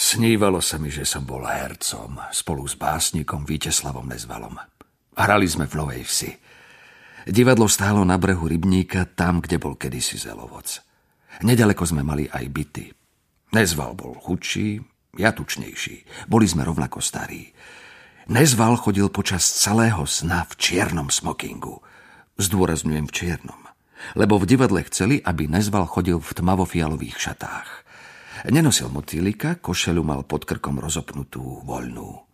Snívalo sa mi, že som bol hercom spolu s básnikom Víteslavom Nezvalom. Hrali sme v Novej vsi. Divadlo stálo na brehu rybníka, tam, kde bol kedysi zelovoc. Nedaleko sme mali aj byty. Nezval bol chudší, ja tučnejší. Boli sme rovnako starí. Nezval chodil počas celého sna v čiernom smokingu. Zdôrazňujem v čiernom. Lebo v divadle chceli, aby Nezval chodil v tmavofialových šatách. Nenosil motýlika, košelu mal pod krkom rozopnutú, voľnú.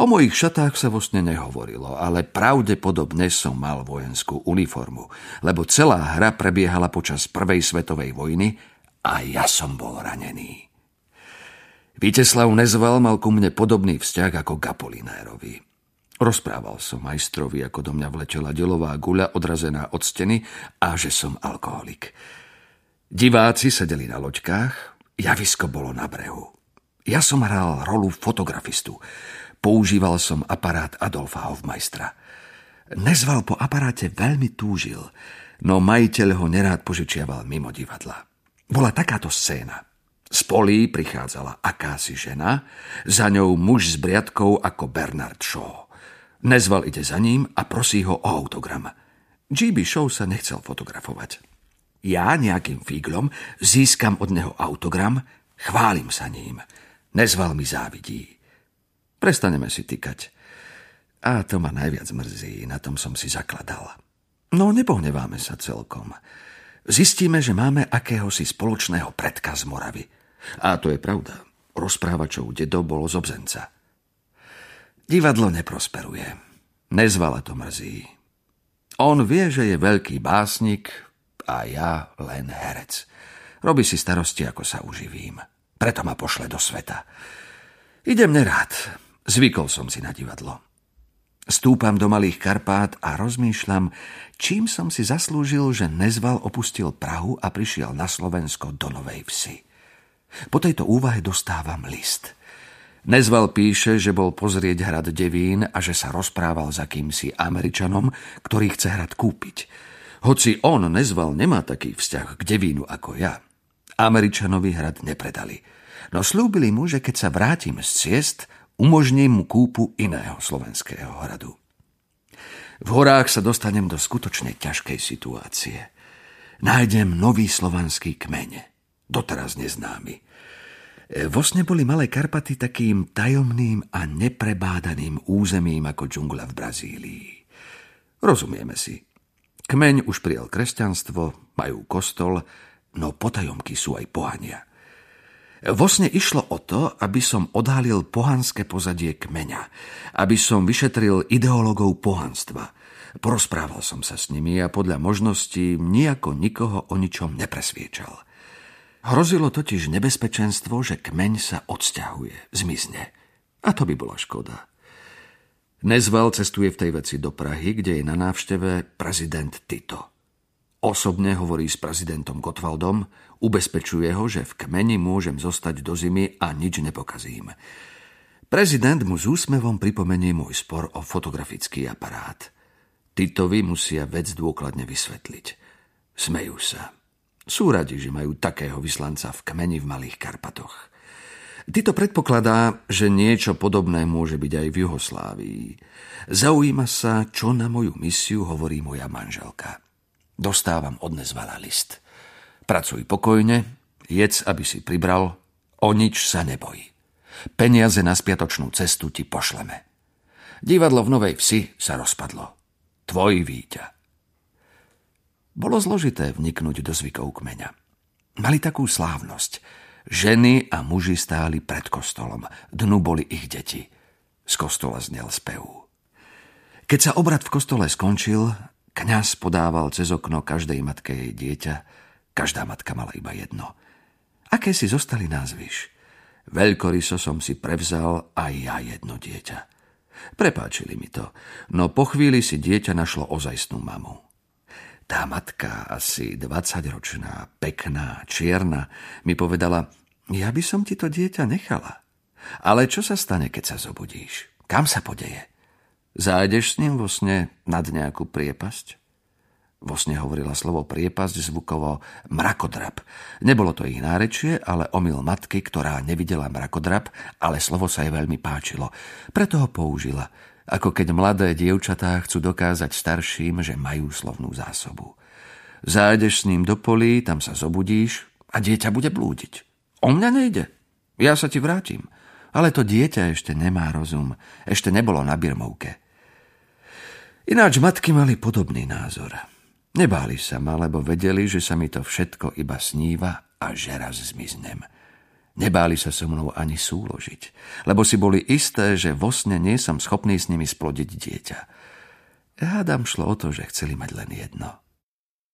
O mojich šatách sa vlastne nehovorilo, ale pravdepodobne som mal vojenskú uniformu, lebo celá hra prebiehala počas Prvej svetovej vojny a ja som bol ranený. Víteslav Nezval mal ku mne podobný vzťah ako Gapolinérovi. Rozprával som majstrovi, ako do mňa vletela delová guľa odrazená od steny a že som alkoholik. Diváci sedeli na loďkách, Javisko bolo na brehu. Ja som hral rolu fotografistu. Používal som aparát Adolfa Hofmeistra. Nezval po aparáte veľmi túžil, no majiteľ ho nerád požičiaval mimo divadla. Bola takáto scéna. Z polí prichádzala akási žena, za ňou muž s briadkou ako Bernard Shaw. Nezval ide za ním a prosí ho o autogram. GB Shaw sa nechcel fotografovať. Ja nejakým fíglom získam od neho autogram, chválim sa ním. Nezval mi závidí. Prestaneme si tykať. A to ma najviac mrzí, na tom som si zakladal. No nepohneváme sa celkom. Zistíme, že máme akéhosi spoločného predka z Moravy. A to je pravda. Rozprávačov dedo bolo z obzenca. Divadlo neprosperuje. Nezvala to mrzí. On vie, že je veľký básnik, a ja len herec. Robí si starosti, ako sa uživím. Preto ma pošle do sveta. Idem nerád. Zvykol som si na divadlo. Stúpam do Malých Karpát a rozmýšľam, čím som si zaslúžil, že Nezval opustil Prahu a prišiel na Slovensko do Novej Vsi. Po tejto úvahe dostávam list. Nezval píše, že bol pozrieť hrad Devín a že sa rozprával s akýmsi Američanom, ktorý chce hrad kúpiť. Hoci on nezval, nemá taký vzťah k devínu ako ja. Američanovi hrad nepredali. No slúbili mu, že keď sa vrátim z ciest, umožním mu kúpu iného slovenského hradu. V horách sa dostanem do skutočne ťažkej situácie. Nájdem nový slovanský kmeň, doteraz neznámy. Vo sne boli Malé Karpaty takým tajomným a neprebádaným územím ako džungla v Brazílii. Rozumieme si, Kmeň už prijal kresťanstvo, majú kostol, no potajomky sú aj pohania. Vosne išlo o to, aby som odhalil pohanské pozadie kmeňa, aby som vyšetril ideologov pohanstva. Porozprával som sa s nimi a podľa možností nejako nikoho o ničom nepresviečal. Hrozilo totiž nebezpečenstvo, že kmeň sa odsťahuje, zmizne. A to by bola škoda. Nezval cestuje v tej veci do Prahy, kde je na návšteve prezident Tito. Osobne hovorí s prezidentom Gotwaldom, ubezpečuje ho, že v kmeni môžem zostať do zimy a nič nepokazím. Prezident mu s úsmevom pripomenie môj spor o fotografický aparát. Titovi musia vec dôkladne vysvetliť. Smejú sa. Sú radi, že majú takého vyslanca v kmeni v Malých Karpatoch. Tito predpokladá, že niečo podobné môže byť aj v Juhoslávii. Zaujíma sa, čo na moju misiu hovorí moja manželka. Dostávam od nezvala list. Pracuj pokojne, jedz, aby si pribral, o nič sa nebojí. Peniaze na spiatočnú cestu ti pošleme. Divadlo v Novej Vsi sa rozpadlo. Tvoj Víťa. Bolo zložité vniknúť do zvykov kmeňa. Mali takú slávnosť – Ženy a muži stáli pred kostolom. Dnu boli ich deti. Z kostola znel spev. Keď sa obrad v kostole skončil, kňaz podával cez okno každej matke jej dieťa. Každá matka mala iba jedno. Aké si zostali názvyš? Veľkoryso som si prevzal aj ja jedno dieťa. Prepáčili mi to, no po chvíli si dieťa našlo ozajstnú mamu. Tá matka, asi 20-ročná, pekná, čierna, mi povedala, ja by som ti to dieťa nechala. Ale čo sa stane, keď sa zobudíš? Kam sa podeje? Zájdeš s ním vo sne nad nejakú priepasť? Vo sne hovorila slovo priepasť zvukovo mrakodrap. Nebolo to ich nárečie, ale omyl matky, ktorá nevidela mrakodrap, ale slovo sa jej veľmi páčilo. Preto ho použila, ako keď mladé dievčatá chcú dokázať starším, že majú slovnú zásobu. Zájdeš s ním do polí, tam sa zobudíš a dieťa bude blúdiť. O mňa nejde. Ja sa ti vrátim. Ale to dieťa ešte nemá rozum. Ešte nebolo na birmovke. Ináč matky mali podobný názor. Nebáli sa ma, lebo vedeli, že sa mi to všetko iba sníva a že raz zmiznem. Nebáli sa so mnou ani súložiť, lebo si boli isté, že vo sne nie som schopný s nimi splodiť dieťa. Hádam šlo o to, že chceli mať len jedno –